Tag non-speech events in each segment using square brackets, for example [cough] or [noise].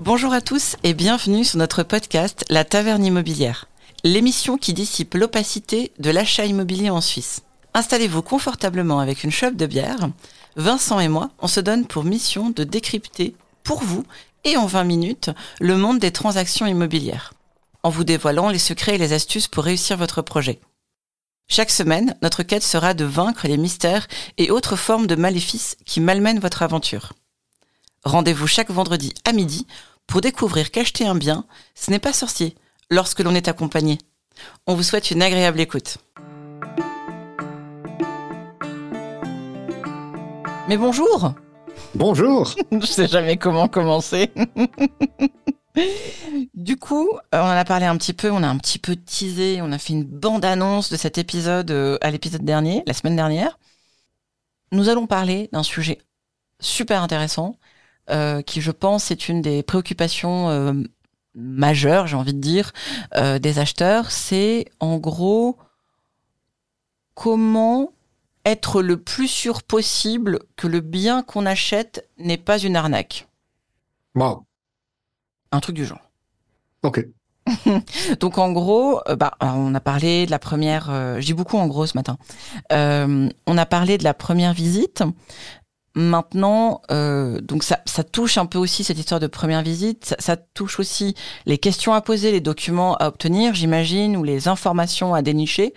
Bonjour à tous et bienvenue sur notre podcast La Taverne Immobilière, l'émission qui dissipe l'opacité de l'achat immobilier en Suisse. Installez-vous confortablement avec une chope de bière. Vincent et moi, on se donne pour mission de décrypter pour vous et en 20 minutes le monde des transactions immobilières, en vous dévoilant les secrets et les astuces pour réussir votre projet. Chaque semaine, notre quête sera de vaincre les mystères et autres formes de maléfices qui malmènent votre aventure. Rendez-vous chaque vendredi à midi pour découvrir qu'acheter un bien, ce n'est pas sorcier lorsque l'on est accompagné. On vous souhaite une agréable écoute. Mais bonjour Bonjour [laughs] Je sais jamais comment commencer. du coup, euh, on en a parlé un petit peu, on a un petit peu teasé, on a fait une bande-annonce de cet épisode euh, à l'épisode dernier, la semaine dernière. Nous allons parler d'un sujet super intéressant, euh, qui je pense est une des préoccupations euh, majeures, j'ai envie de dire, euh, des acheteurs, c'est en gros comment être le plus sûr possible que le bien qu'on achète n'est pas une arnaque. Wow. Un truc du genre. Ok. [laughs] Donc en gros, bah, on a parlé de la première, euh, dis beaucoup en gros ce matin, euh, on a parlé de la première visite, Maintenant, euh, donc ça, ça, touche un peu aussi cette histoire de première visite. Ça, ça, touche aussi les questions à poser, les documents à obtenir, j'imagine, ou les informations à dénicher.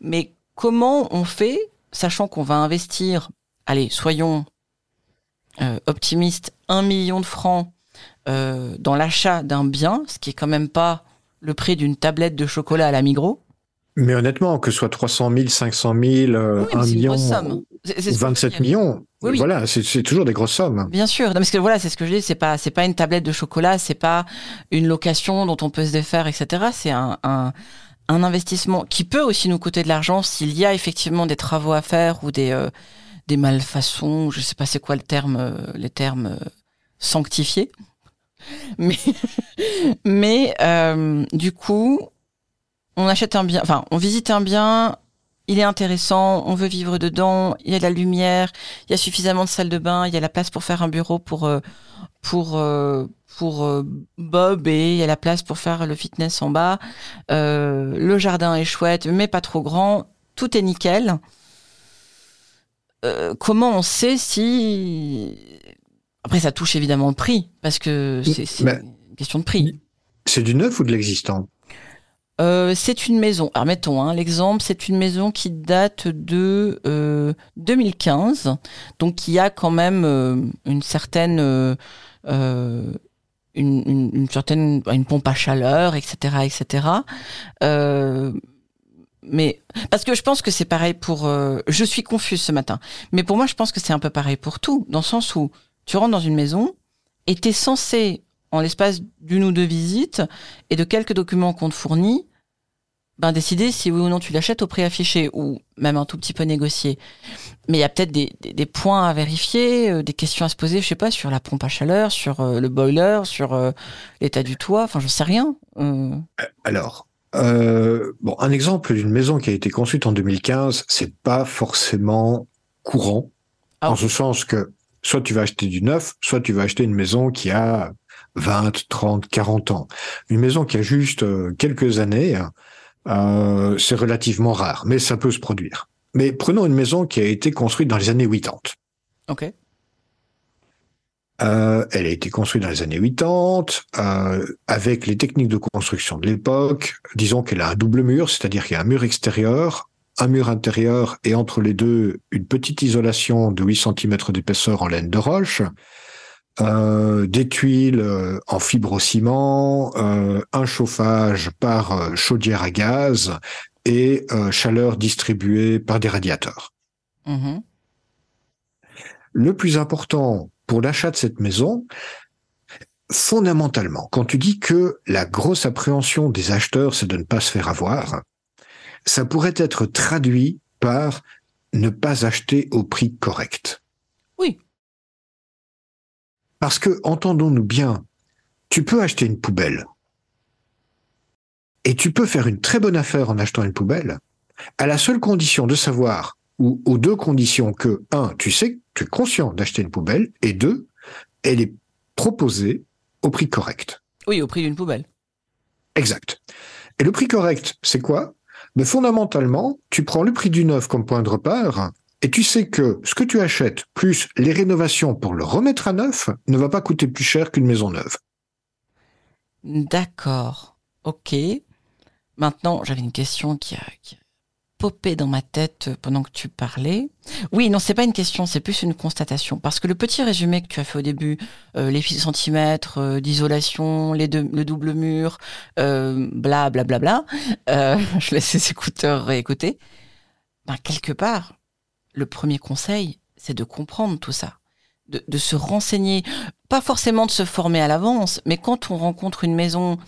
Mais comment on fait, sachant qu'on va investir, allez, soyons euh, optimistes, un million de francs euh, dans l'achat d'un bien, ce qui est quand même pas le prix d'une tablette de chocolat à la Migros. Mais honnêtement, que ce soit 300 000, 500 000, euh, Oui, mais 1 c'est une million, grosse somme. C'est- c'est ce que je veux 27 dire. millions, Oui, oui. voilà, c'est- c'est toujours des grosses sommes. Bien sûr, non, parce que voilà, c'est ce que je dis, c'est pas c'est pas une tablette de chocolat, c'est pas une location dont on peut se défaire, etc. C'est un, un un investissement qui peut aussi nous coûter de l'argent s'il y a effectivement des travaux à faire ou des euh, des malfaçons, je sais pas c'est quoi le terme, euh, les termes euh, sanctifiés. [laughs] Mais mais euh, du coup, on achète un bien, enfin on visite un bien. Il est intéressant, on veut vivre dedans, il y a de la lumière, il y a suffisamment de salles de bain, il y a la place pour faire un bureau pour euh, pour euh, pour euh, Bob et il y a la place pour faire le fitness en bas. Euh, le jardin est chouette, mais pas trop grand. Tout est nickel. Euh, comment on sait si après ça touche évidemment le prix parce que c'est c'est une question de prix. C'est du neuf ou de l'existant? Euh, c'est une maison. Alors mettons hein, l'exemple, c'est une maison qui date de euh, 2015, donc qui a quand même euh, une certaine euh, euh, une, une, une certaine une pompe à chaleur, etc., etc. Mais parce que je pense que c'est pareil pour. je suis confuse ce matin, mais pour moi, je pense que c'est un peu pareil pour tout, dans le sens où tu rentres dans une maison et t'es censé, en l'espace d'une ou deux visites et de quelques documents qu'on te fournit, ben décider si oui ou non tu l'achètes au prix affiché ou même un tout petit peu négocié. Mais il y a peut-être des, des, des points à vérifier, euh, des questions à se poser, je sais pas, sur la pompe à chaleur, sur euh, le boiler, sur euh, l'état du toit, enfin je sais rien. Alors, bon, un exemple d'une maison qui a été construite en 2015, c'est pas forcément courant, Ah en oui. ce sens que soit tu vas acheter du neuf, soit tu vas acheter une maison qui a 20, 30, 40 ans. Une maison qui a juste quelques années, euh, c'est relativement rare, mais ça peut se produire. Mais prenons une maison qui a été construite dans les années 80. ok. Euh, elle a été construite dans les années 80, euh, avec les techniques de construction de l'époque. Disons qu'elle a un double mur, c'est-à-dire qu'il y a un mur extérieur, un mur intérieur, et entre les deux, une petite isolation de 8 cm d'épaisseur en laine de roche, euh, des tuiles euh, en fibrociment, euh, un chauffage par chaudière à gaz et euh, chaleur distribuée par des radiateurs. Mhm. le plus important pour l'achat de cette maison, fondamentalement, quand tu dis que la grosse appréhension des acheteurs, c'est de ne pas se faire avoir, ça pourrait être traduit par ne pas acheter au prix correct. Oui. Parce que, entendons-nous bien, tu peux acheter une poubelle. Et tu peux faire une très bonne affaire en achetant une poubelle, à la seule condition de savoir, ou aux deux conditions que, un, tu sais, tu es conscient d'acheter une poubelle, et deux, elle est proposée au prix correct. Oui, au prix d'une poubelle. Exact. Et le prix correct, c'est quoi? Mais fondamentalement, tu prends le prix du neuf comme point de repère, et tu sais que ce que tu achètes, plus les rénovations pour le remettre à neuf, ne va pas coûter plus cher qu'une maison neuve. D'accord. Ok. Maintenant, j'avais une question qui a, popé dans ma tête pendant que tu parlais. Oui, non, c'est pas une question, c'est plus une constatation. Parce que le petit résumé que tu as fait au début, euh, les 6 cm euh, d'isolation, les deux, le double mur, euh, bla bla bla, euh, [laughs] je laisse les écouteurs réécouter. Ben, quelque part, le premier conseil, c'est de comprendre tout ça. De, de, se renseigner, pas forcément de se former à l'avance, mais quand on rencontre une maison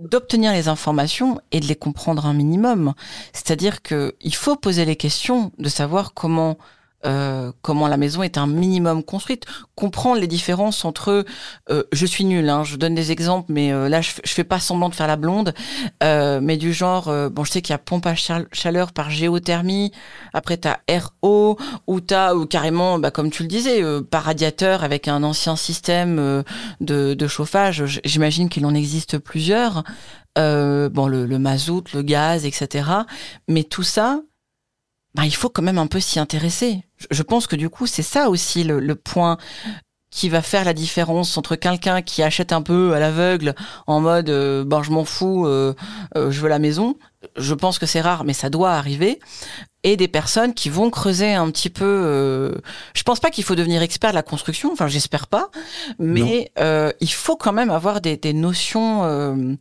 d'obtenir les informations et de les comprendre un minimum. C'est-à-dire que il faut poser les questions de savoir comment euh, comment la maison est un minimum construite, comprendre les différences entre euh, je suis nul, hein, je donne des exemples, mais euh, là je, je fais pas semblant de faire la blonde, euh, mais du genre euh, bon je sais qu'il y a pompe à chaleur par géothermie, après tu as RO ou tu as ou carrément bah, comme tu le disais par radiateur avec un ancien système de, de chauffage, j'imagine qu'il en existe plusieurs. bon le, le mazout, le gaz, etc. Mais tout ça, bah, il faut quand même un peu s'y intéresser. Je pense que du coup, c'est ça aussi le, le, point qui va faire la différence entre quelqu'un qui achète un peu à l'aveugle en mode euh, ben je m'en fous, euh, euh, je veux la maison. Je pense que c'est rare, mais ça doit arriver. Et des personnes qui vont creuser un petit peu. Euh, je pense pas qu'il faut devenir expert de la construction. Enfin, j'espère pas. Mais euh, il faut quand même avoir des, des notions euh,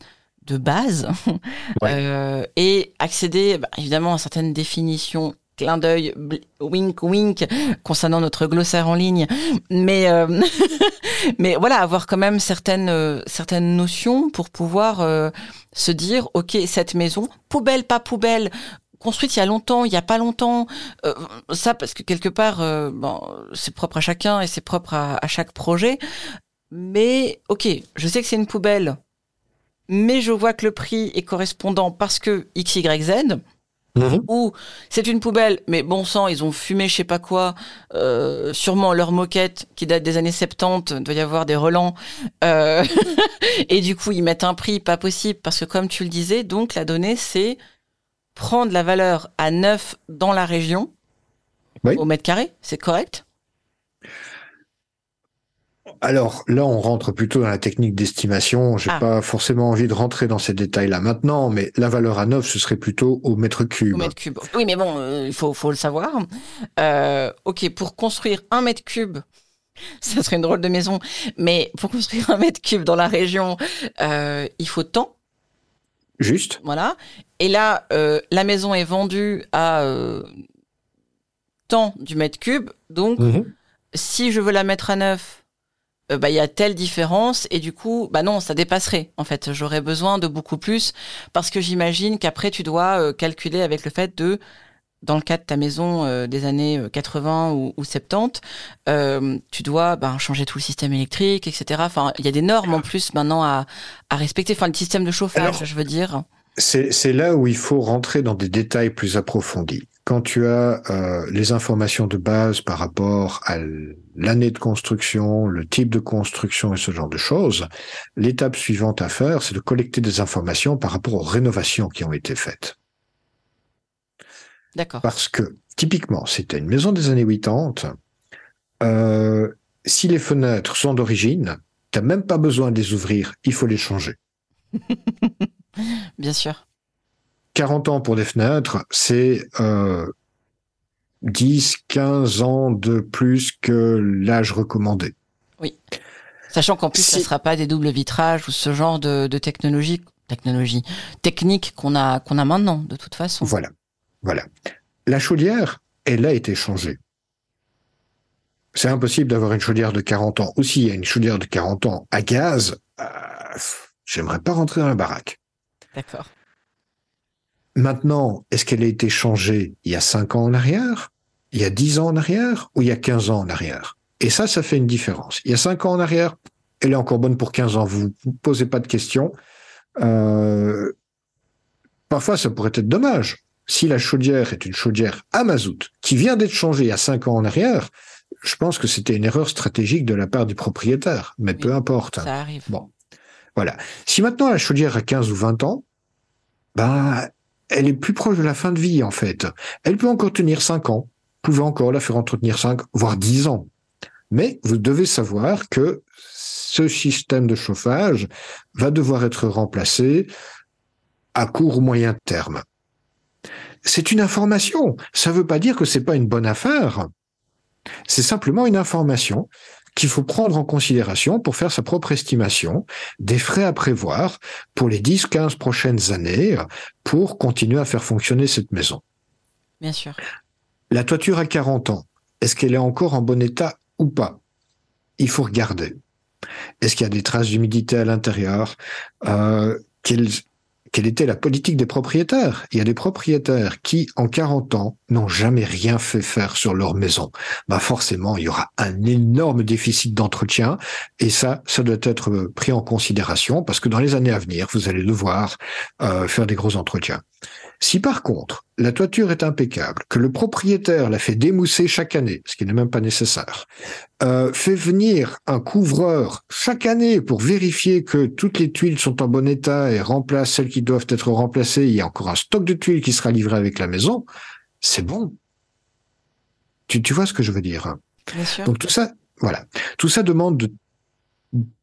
de base [laughs] ouais. euh, et accéder bah, évidemment à certaines définitions clin d'œil wink wink concernant notre glossaire en ligne mais euh, [laughs] mais voilà avoir quand même certaines euh, certaines notions pour pouvoir euh, se dire ok cette maison poubelle pas poubelle construite il y a longtemps, il y a pas longtemps, euh, ça parce que quelque part, euh, bon, c'est propre à chacun et c'est propre à, à chaque projet. Mais ok, je sais que c'est une poubelle, mais je vois que le prix est correspondant parce que X, Y, Z. Mmh. Ou c'est une poubelle, mais bon sang, ils ont fumé je sais pas quoi, euh, sûrement leur moquette qui date des années 70, doit y avoir des relents, euh, [laughs] et du coup ils mettent un prix pas possible, parce que comme tu le disais, donc la donnée c'est prendre la valeur à neuf dans la région, oui. au mètre carré, c'est correct? Alors là, on rentre plutôt dans la technique d'estimation. J'ai ah. pas forcément envie de rentrer dans ces détails-là maintenant, mais la valeur à neuf, ce serait plutôt au mètre cube. Au mètre cube. Oui, mais bon, euh, il faut, faut le savoir. Euh, ok, pour construire un mètre cube, [laughs] ça serait une drôle de maison, mais pour construire un mètre cube dans la région, euh, il faut tant. Juste. Voilà. Et là, euh, la maison est vendue à euh, tant du mètre cube, donc. Mmh. Si je veux la mettre à neuf, euh, bah il y a telle différence et du coup bah non ça dépasserait en fait. J'aurais besoin de beaucoup plus parce que j'imagine qu'après tu dois euh, calculer avec le fait de dans le cas de ta maison euh, des années 80 ou, ou 70 euh, tu dois bah, changer tout le système électrique etc enfin il y a des normes en plus maintenant à, à respecter. Enfin le système de chauffage Alors, je veux dire. c'est là où il faut rentrer dans des détails plus approfondis quand tu as euh, les informations de base par rapport à l'année de construction, le type de construction et ce genre de choses, l'étape suivante à faire, c'est de collecter des informations par rapport aux rénovations qui ont été faites. D'accord. Parce que, typiquement, c'était une maison des années 80, euh, si les fenêtres sont d'origine, tu n'as même pas besoin de les ouvrir, il faut les changer. [laughs] Bien sûr. 40 ans pour des fenêtres, c'est euh, 10, 15 ans de plus que l'âge recommandé. Oui. Sachant qu'en plus, si... ce ne sera pas des doubles vitrages ou ce genre de, de technologie, technologie, technique qu'on a, qu'on a maintenant, de toute façon. Voilà. Voilà. La chaudière, elle a été changée. C'est impossible d'avoir une chaudière de 40 ans. Aussi, il y a une chaudière de 40 ans à gaz. Euh, J'aimerais pas rentrer dans la baraque. D'accord. Maintenant, est-ce qu'elle a été changée il y a 5 ans en arrière, il y a 10 ans en arrière ou il y a 15 ans en arrière? Et ça, ça fait une différence. Il y a 5 ans en arrière, elle est encore bonne pour 15 ans. Vous ne posez pas de questions. Euh, parfois, ça pourrait être dommage. Si la chaudière est une chaudière à mazout qui vient d'être changée il y a 5 ans en arrière, je pense que c'était une erreur stratégique de la part du propriétaire. Mais peu importe. Ça arrive. Bon. Voilà. Si maintenant la chaudière a 15 ou 20 ans, bah, elle est plus proche de la fin de vie, en fait. Elle peut encore tenir 5 ans. Vous pouvez encore la faire entretenir 5, voire 10 ans. Mais vous devez savoir que ce système de chauffage va devoir être remplacé à court ou moyen terme. C'est une information. Ça ne veut pas dire que c'est pas une bonne affaire. C'est simplement une information qu'il faut prendre en considération pour faire sa propre estimation des frais à prévoir pour les 10-15 prochaines années pour continuer à faire fonctionner cette maison. Bien sûr. La toiture a 40 ans. Est-ce qu'elle est encore en bon état ou pas? Il faut regarder. Est-ce qu'il y a des traces d'humidité à l'intérieur? Euh, quelle était la politique des propriétaires? Il y a des propriétaires qui, en 40 ans, n'ont jamais rien fait faire sur leur maison. Bah forcément, il y aura un énorme déficit d'entretien et ça, ça doit être pris en considération parce que dans les années à venir, vous allez devoir euh, faire des gros entretiens. Si par contre, la toiture est impeccable, que le propriétaire la fait démousser chaque année, ce qui n'est même pas nécessaire, euh, fait venir un couvreur chaque année pour vérifier que toutes les tuiles sont en bon état et remplace celles qui doivent être remplacées, il y a encore un stock de tuiles qui sera livré avec la maison, c'est bon. Tu, tu vois ce que je veux dire hein? Bien sûr. Donc tout ça, voilà, tout ça demande de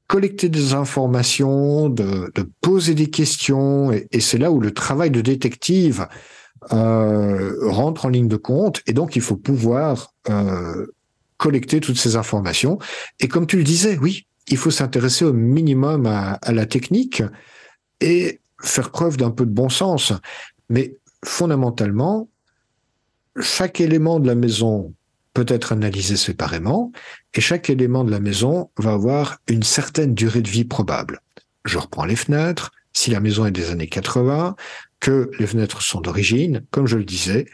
collecter des informations, de, de poser des questions, et, et c'est là où le travail de détective euh, rentre en ligne de compte, et donc il faut pouvoir euh, collecter toutes ces informations. Et comme tu le disais, oui, il faut s'intéresser au minimum à, à, la technique et faire preuve d'un peu de bon sens. Mais fondamentalement, chaque élément de la maison peut être analysé séparément et chaque élément de la maison va avoir une certaine durée de vie probable. Je reprends les fenêtres. Si la maison est des années 80, que les fenêtres sont d'origine, comme je le disais,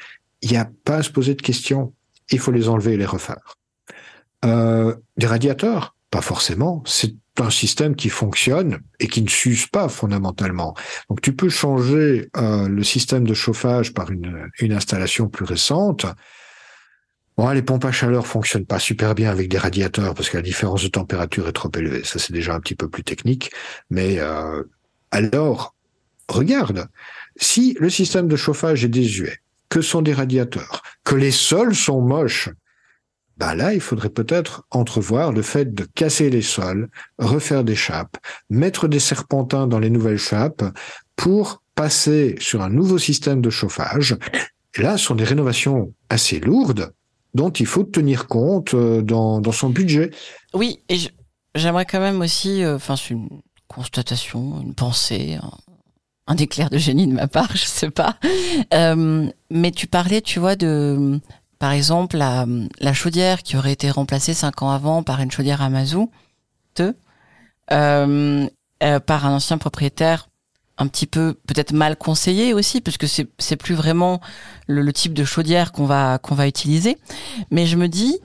il n'y a pas à se poser de questions. Il faut les enlever et les refaire. Euh, des radiateurs, pas forcément. C'est un système qui fonctionne et qui ne s'use pas fondamentalement. Donc tu peux changer euh, le système de chauffage par une, une installation plus récente. Bon, les pompes à chaleur fonctionnent pas super bien avec des radiateurs parce que la différence de température est trop élevée. Ça, c'est déjà un petit peu plus technique. Mais euh, alors, regarde, si le système de chauffage est désuet, que sont des radiateurs, que les sols sont moches, bah là, il faudrait peut-être entrevoir le fait de casser les sols, refaire des chapes, mettre des serpentins dans les nouvelles chapes pour passer sur un nouveau système de chauffage. Là, ce sont des rénovations assez lourdes dont il faut tenir compte dans, dans son budget. Oui, et j'aimerais quand même aussi, enfin, c'est une constatation, une pensée, un, un, éclair de génie de ma part, [laughs] je sais pas. Euh, mais tu parlais, tu vois, de, par exemple, la, la, chaudière qui aurait été remplacée cinq ans avant par une chaudière à mazout, euh, euh, par un ancien propriétaire un petit peu peut-être mal conseillé aussi parce que c'est c'est plus vraiment le, le, type de chaudière qu'on va qu'on va utiliser. Mais je me dis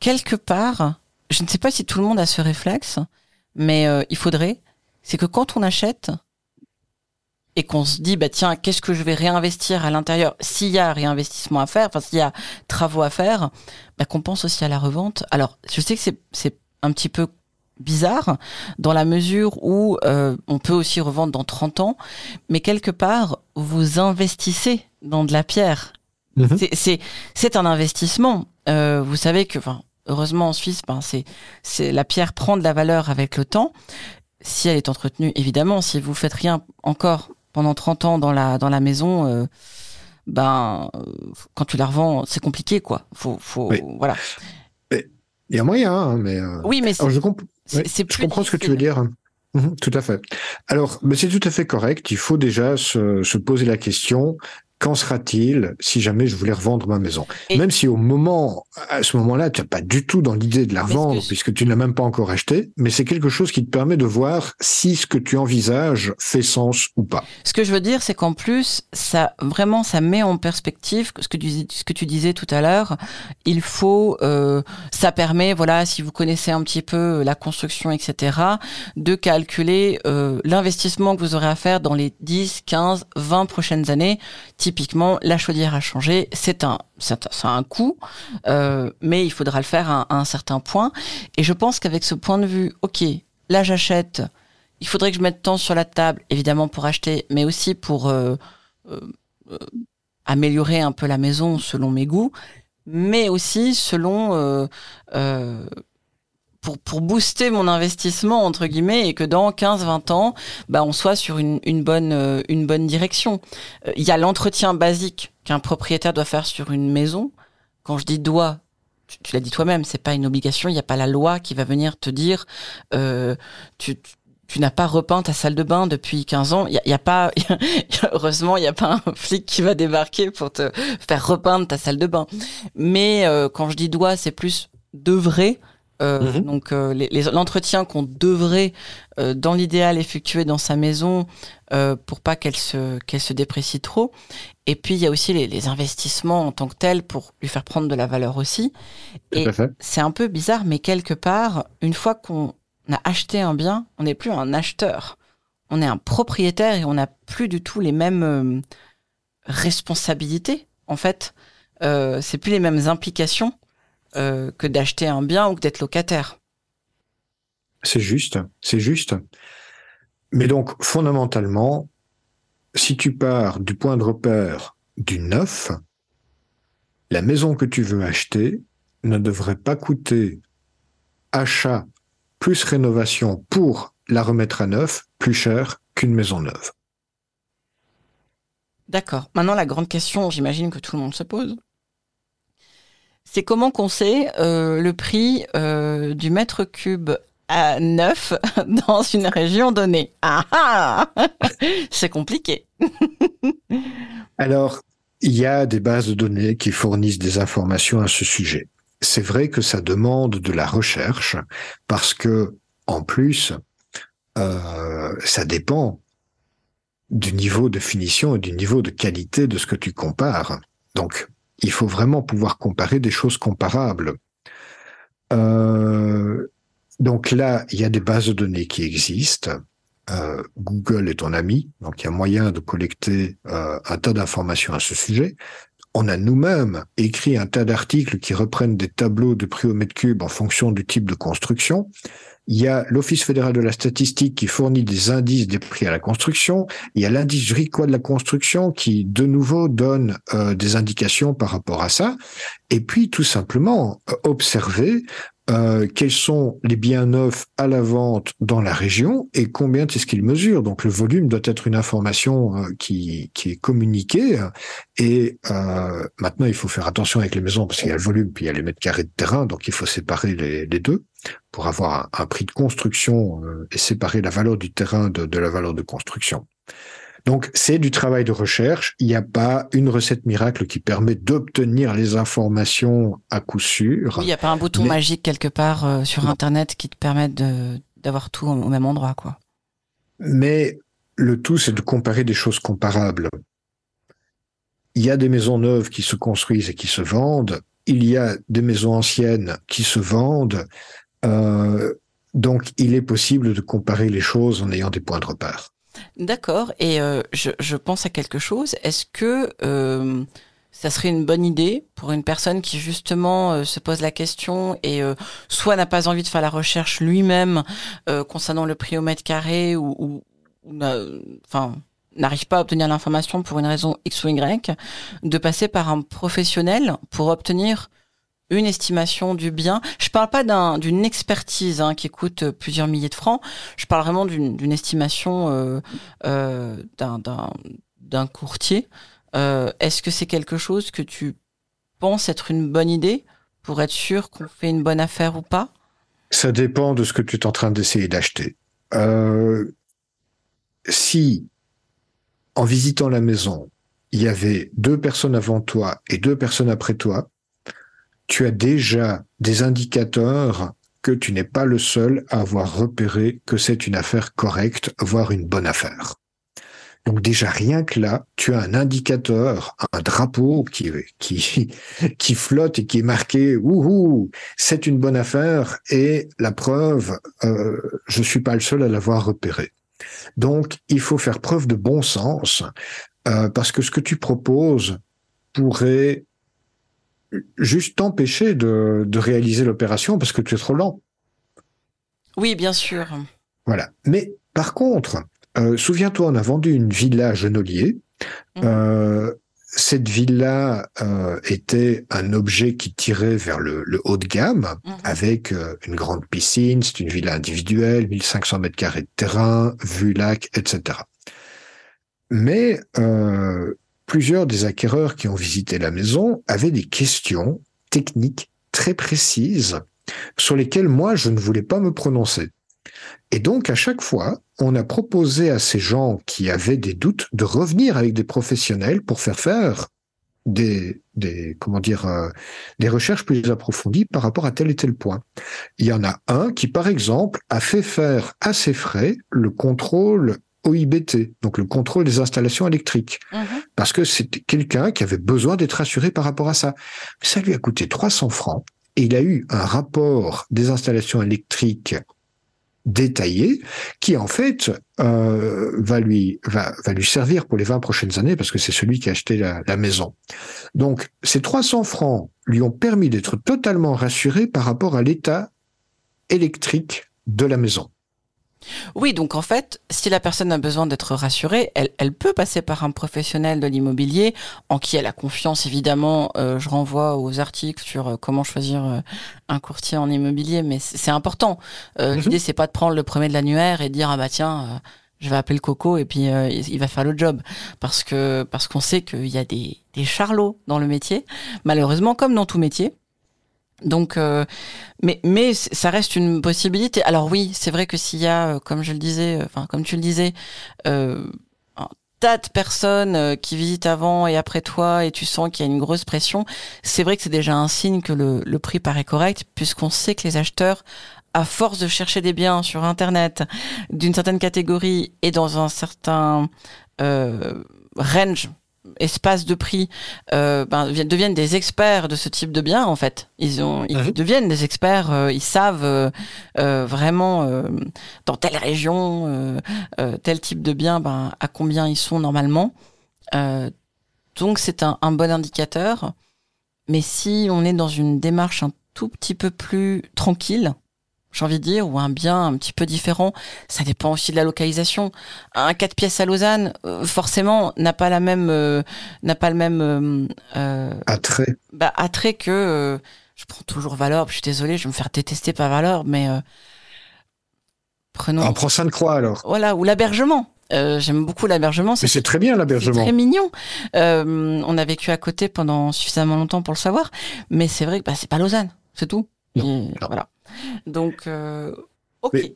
quelque part je ne sais pas si tout le monde a ce réflexe mais euh, il faudrait c'est que quand on achète et qu'on se dit bah tiens qu'est-ce que je vais réinvestir à l'intérieur? S'il y a réinvestissement à faire enfin s'il y a travaux à faire bah, qu'on pense aussi à la revente. Alors je sais que c'est c'est un petit peu bizarre dans la mesure où euh, on peut aussi revendre dans 30 ans, mais quelque part, vous investissez dans de la pierre. Mmh. C'est c'est un investissement. Euh, vous savez que, enfin, heureusement en Suisse, ben, c'est c'est la pierre prend de la valeur avec le temps si elle est entretenue. Évidemment, si vous faites rien encore pendant 30 ans dans la dans la maison. Euh, ben, quand tu la revends, c'est compliqué, quoi. Faut, faut, oui. voilà. Il y a moyen, hein, mais. Euh... Oui, mais Alors, je, comp je comprends ce que tu veux dire. Mmh, tout à fait. Alors, mais c'est tout à fait correct. Il faut déjà se, se, poser la question qu'en sera-t-il si jamais je voulais revendre ma maison? Même si au moment, à ce moment-là, tu n'es pas du tout dans l'idée de la revendre puisque tu ne l'as même pas encore acheté, mais c'est quelque chose qui te permet de voir si ce que tu envisages fait sens ou pas. Ce que je veux dire, c'est qu'en plus, ça vraiment, ça met en perspective ce que tu, ce que tu disais tout à l'heure. Il faut, euh, ça permet, voilà, si vous connaissez un petit peu la construction, etc., de calculer euh, l'investissement que vous aurez à faire dans les 10, 15, 20 prochaines années typiquement, la chaudière a changé, c'est un, un coût, euh, mais il faudra le faire à, un certain point. Et je pense qu'avec ce point de vue, ok, là j'achète, il faudrait que je mette temps sur la table, évidemment pour acheter, mais aussi pour euh, euh, améliorer un peu la maison selon mes goûts, mais aussi selon pour, pour booster mon investissement entre guillemets et que dans 15-20 ans, bah, on soit sur une, une bonne euh, une bonne direction. Euh, il y a l'entretien basique qu'un propriétaire doit faire sur une maison. Quand je dis doit, tu, l'as dit toi-même, c'est pas une obligation. Il n'y a pas la loi qui va venir te dire euh, tu, tu n'as pas repeint ta salle de bain depuis 15 ans. Il y, a, pas, [laughs] heureusement, il n'y a pas un flic qui va débarquer pour te faire repeindre ta salle de bain. Mais euh, quand je dis doit, c'est plus devrait euh, mhm. Donc euh, l'entretien qu'on devrait, euh, dans l'idéal, effectuer dans sa maison pour pas qu'elle se qu'elle se déprécie trop. Et puis il y a aussi les, investissements en tant que tels pour lui faire prendre de la valeur aussi. et c'est un peu bizarre, mais quelque part, une fois qu'on a acheté un bien, on n'est plus un acheteur, on est un propriétaire et on n'a plus du tout les mêmes responsabilités. En fait, c'est plus les mêmes implications euh, que d'acheter un bien ou que d'être locataire. C'est juste, c'est juste. Mais donc, fondamentalement, si tu pars du point de repère du neuf, la maison que tu veux acheter ne devrait pas coûter achat plus rénovation pour la remettre à neuf plus cher qu'une maison neuve. D'accord. Maintenant, la grande question, j'imagine que tout le monde se pose, c'est comment qu'on sait euh, le prix euh, du mètre cube à neuf [laughs] dans une région donnée? Ah, ah [laughs] C'est compliqué. [laughs] Alors, il y a des bases de données qui fournissent des informations à ce sujet. C'est vrai que ça demande de la recherche parce que, en plus, euh, ça dépend du niveau de finition et du niveau de qualité de ce que tu compares. Donc, il faut vraiment pouvoir comparer des choses comparables. Euh, donc là, il y a des bases de données qui existent. Euh, Google est ton ami, donc il y a moyen de collecter euh, un tas d'informations à ce sujet. On a nous-mêmes écrit un tas d'articles qui reprennent des tableaux de prix au mètre cube en fonction du type de construction. Il y a l'Office fédéral de la statistique qui fournit des indices des prix à la construction. Il y a l'indice RICOA de la construction qui, de nouveau, donne euh, des indications par rapport à ça. Et puis, tout simplement, euh, observer euh, quels sont les biens neufs à la vente dans la région et combien est-ce qu'ils mesurent. Donc le volume doit être une information euh, qui, qui est communiquée. Et euh, maintenant, il faut faire attention avec les maisons parce qu'il y a le volume puis il y a les mètres carrés de terrain, donc il faut séparer les, les deux pour avoir un, prix de construction et séparer la valeur du terrain de, de la valeur de construction. Donc c'est du travail de recherche. Il n'y a pas une recette miracle qui permet d'obtenir les informations à coup sûr. il n'y a pas un bouton magique quelque part euh, sur Internet qui te permette d'avoir tout au même endroit, quoi. Mais le tout, c'est de comparer des choses comparables. Il y a des maisons neuves qui se construisent et qui se vendent. Il y a des maisons anciennes qui se vendent. Euh, donc, il est possible de comparer les choses en ayant des points de repère. D'accord. Et euh, je, je, pense à quelque chose. Est-ce que euh, ça serait une bonne idée pour une personne qui justement euh, se pose la question et euh, soit n'a pas envie de faire la recherche lui-même concernant le prix au mètre carré ou, enfin n'arrive pas à obtenir l'information pour une raison X ou Y, de passer par un professionnel pour obtenir une estimation du bien. Je parle pas d'une expertise hein, qui coûte plusieurs milliers de francs. Je parle vraiment d'une estimation euh, euh, d'un courtier. Euh, est-ce que c'est quelque chose que tu penses être une bonne idée pour être sûr qu'on fait une bonne affaire ou pas? Ça dépend de ce que tu es en train d'essayer d'acheter. si, en visitant la maison, il y avait deux personnes avant toi et deux personnes après toi, tu as déjà des indicateurs que tu n'es pas le seul à avoir repéré que c'est une affaire correcte, voire une bonne affaire. Donc déjà rien que là, tu as un indicateur, un drapeau qui [laughs] qui flotte et qui est marqué ouhou, c'est une bonne affaire et la preuve, euh, je suis pas le seul à l'avoir repéré. Donc il faut faire preuve de bon sens euh, parce que ce que tu proposes pourrait juste t'empêcher de, de réaliser l'opération parce que tu es trop lent. Oui, bien sûr. Voilà. Mais par contre, euh, souviens-toi, on a vendu une villa à Genolier. Mhm. Euh, cette villa euh, était un objet qui tirait vers le, haut de gamme, mhm. avec une grande piscine. C'est une villa individuelle, 1500 mètres carrés de terrain, vue lac, etc. Mais plusieurs des acquéreurs qui ont visité la maison avaient des questions techniques très précises sur lesquelles moi je ne voulais pas me prononcer. Et donc, à chaque fois, on a proposé à ces gens qui avaient des doutes de revenir avec des professionnels pour faire faire des, des euh, des recherches plus approfondies par rapport à tel et tel point. Il y en a un qui, par exemple, a fait faire à ses frais le contrôle OIBT, donc le contrôle des installations électriques, mhm. parce que c'était quelqu'un qui avait besoin d'être assuré par rapport à ça. Ça lui a coûté 300 francs et il a eu un rapport des installations électriques détaillé qui en fait euh, va lui va, va lui servir pour les 20 prochaines années parce que c'est celui qui a acheté la, la, maison. Donc ces 300 francs lui ont permis d'être totalement rassuré par rapport à l'état électrique de la maison. Oui, donc en fait, si la personne a besoin d'être rassurée, elle, elle, peut passer par un professionnel de l'immobilier en qui elle a confiance, évidemment. Euh, je renvoie aux articles sur euh, comment choisir euh, un courtier en immobilier, mais c'est important. Mhm. L'idée, c'est pas de prendre le premier de l'annuaire et de dire ah bah tiens, je vais appeler le coco et puis il va faire le job, parce que parce qu'on sait qu'il y a des, des charlots dans le métier, malheureusement comme dans tout métier. Donc, euh, mais mais ça reste une possibilité. Alors oui, c'est vrai que s'il y a, euh, comme je le disais, euh, enfin comme tu le disais, euh, un tas de personnes qui visitent avant et après toi, et tu sens qu'il y a une grosse pression, c'est vrai que c'est déjà un signe que le, le prix paraît correct, puisqu'on sait que les acheteurs, à force de chercher des biens sur Internet d'une certaine catégorie et dans un certain range espace de prix euh, ben, deviennent des experts de ce type de biens en fait. Ils ont ils mhm. deviennent des experts euh, ils savent euh, euh vraiment euh, dans telle région tel type de bien ben, à combien ils sont normalement. Donc c'est un, un bon indicateur. Mais si on est dans une démarche un tout petit peu plus tranquille j'ai envie de dire, ou un bien un petit peu différent. Ça dépend aussi de la localisation. Un 4 pièces à Lausanne, euh, forcément, n'a pas la même, euh, n'a pas le même euh, attrait. Bah, attrait que. je prends toujours Valeur. Je suis désolé, je vais me faire détester par Valeur, mais prenons. On prend Sainte-Croix alors. Voilà, ou l'hébergement. J'aime beaucoup l'hébergement. C'est très bien l'hébergement. C'est très mignon. Euh, on a vécu à côté pendant suffisamment longtemps pour le savoir, mais c'est vrai que bah, c'est pas Lausanne, c'est tout. Voilà. Donc, euh,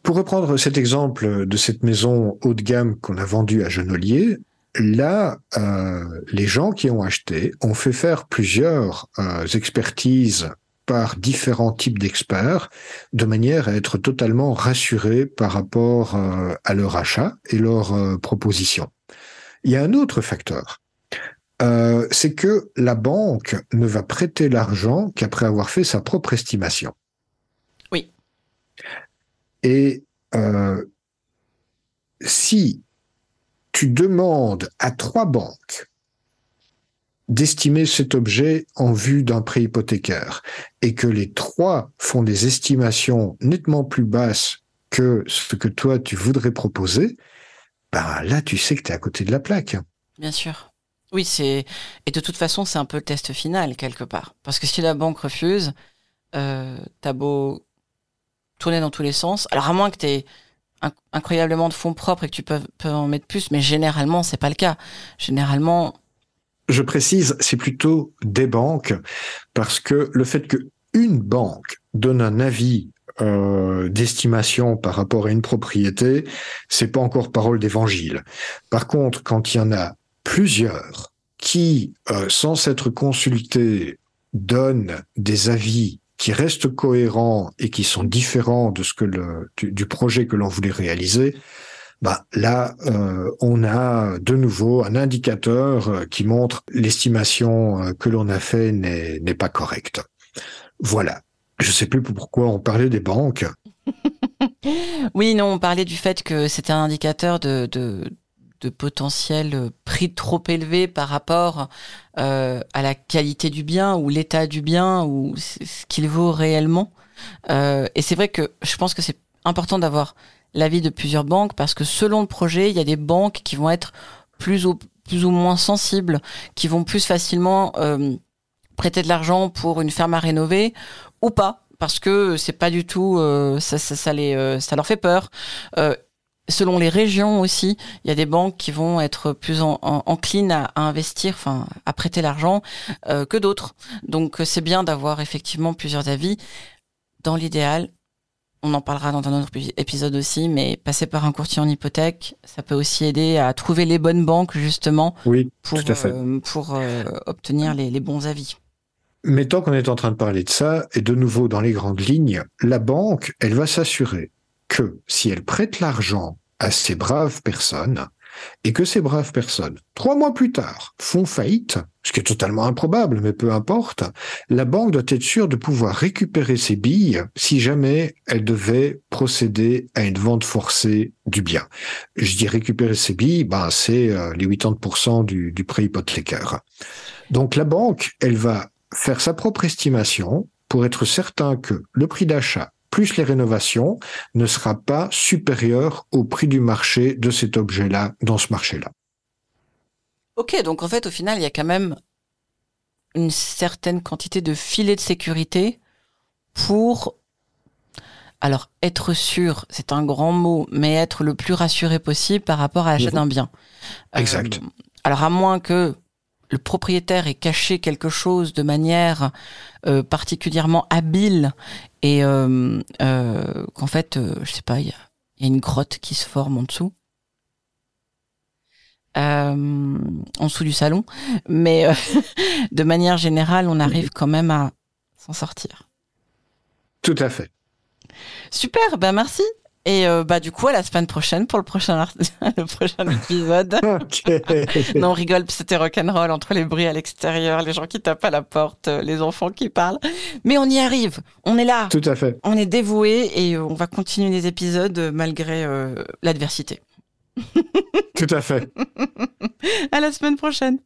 pour reprendre cet exemple de cette maison haut de gamme qu'on a vendue à Genolier, là, euh, les gens qui ont acheté ont fait faire plusieurs euh, expertises par différents types d'experts, de manière à être totalement rassurés par rapport à leur achat et leur proposition. Il y a un autre facteur, c'est que la banque ne va prêter l'argent qu'après avoir fait sa propre estimation. Et euh, si tu demandes à trois banques d'estimer cet objet en vue d'un prêt hypothécaire et que les trois font des estimations nettement plus basses que ce que toi tu voudrais proposer, ben là tu sais que tu es à côté de la plaque. Bien sûr. Oui, c'est et de toute façon c'est un peu le test final quelque part parce que si la banque refuse, euh, t'as beau tourner dans tous les sens. Alors à moins que tu aies incroyablement de fonds propres et que tu peux, en mettre plus, mais généralement c'est pas le cas. Généralement. Je précise, c'est plutôt des banques parce que le fait que une banque donne un avis euh, d'estimation par rapport à une propriété, c'est pas encore parole d'évangile. Par contre, quand il y en a plusieurs qui euh, sans s'être consulté, donne des avis qui restent cohérents et qui sont différents de ce que le du, projet que l'on voulait réaliser, bah là euh, on a de nouveau un indicateur euh, qui montre l'estimation euh, que l'on a fait n'est n'est pas correcte. Voilà. Je sais plus pourquoi on parlait des banques. [laughs] oui, non, on parlait du fait que c'était un indicateur de, de de potentiel prix trop élevé par rapport euh, à la qualité du bien ou l'état du bien ou ce qu'il vaut réellement. Euh, et c'est vrai que je pense que c'est important d'avoir l'avis de plusieurs banques parce que selon le projet, il y a des banques qui vont être plus ou, plus ou moins sensibles, qui vont plus facilement euh, prêter de l'argent pour une ferme à rénover ou pas parce que c'est pas du tout ça, ça, les, ça leur fait peur selon les régions aussi, il y a des banques qui vont être plus en, enclines à, investir, enfin à prêter l'argent euh, que d'autres. Donc c'est bien d'avoir effectivement plusieurs avis. Dans l'idéal, on en parlera dans un autre épisode aussi, mais passer par un courtier en hypothèque, ça peut aussi aider à trouver les bonnes banques justement oui, pour, tout à fait. Euh, pour euh, obtenir les, les bons avis. Mais tant qu'on est en train de parler de ça, et de nouveau dans les grandes lignes, la banque, elle va s'assurer que si elle prête l'argent à ces braves personnes, et que ces braves personnes, trois mois plus tard, font faillite, ce qui est totalement improbable, mais peu importe, la banque doit être sûre de pouvoir récupérer ses billes si jamais elle devait procéder à une vente forcée du bien. Je dis récupérer ses billes, ben c'est euh, les 80% du, du prêt hypothécaire. Donc la banque, elle va faire sa propre estimation pour être certain que le prix d'achat plus les rénovations, ne sera pas supérieur au prix du marché de cet objet-là dans ce marché-là. Ok, donc en fait, au final, il y a quand même une certaine quantité de filets de sécurité pour, alors être sûr, c'est un grand mot, mais être le plus rassuré possible par rapport à l'achat d'un bien. Exact. Euh, alors à moins que le propriétaire ait caché quelque chose de manière euh, particulièrement habile et euh, euh, qu'en fait, je sais pas, il y, y a, une grotte qui se forme en dessous. en dessous du salon, mais [laughs] de manière générale, on arrive quand même à s'en sortir. Tout à fait. Super, ben merci. Et euh, bah du coup à la semaine prochaine pour le prochain [laughs] le prochain épisode. [laughs] [laughs] non on rigole, c'était rock'n'roll entre les bruits à l'extérieur, les gens qui tapent à la porte, euh, les enfants qui parlent. Mais on y arrive, on est là. Tout à fait. On est dévoué et on va continuer les épisodes malgré euh, l'adversité. Tout à fait. à la semaine prochaine.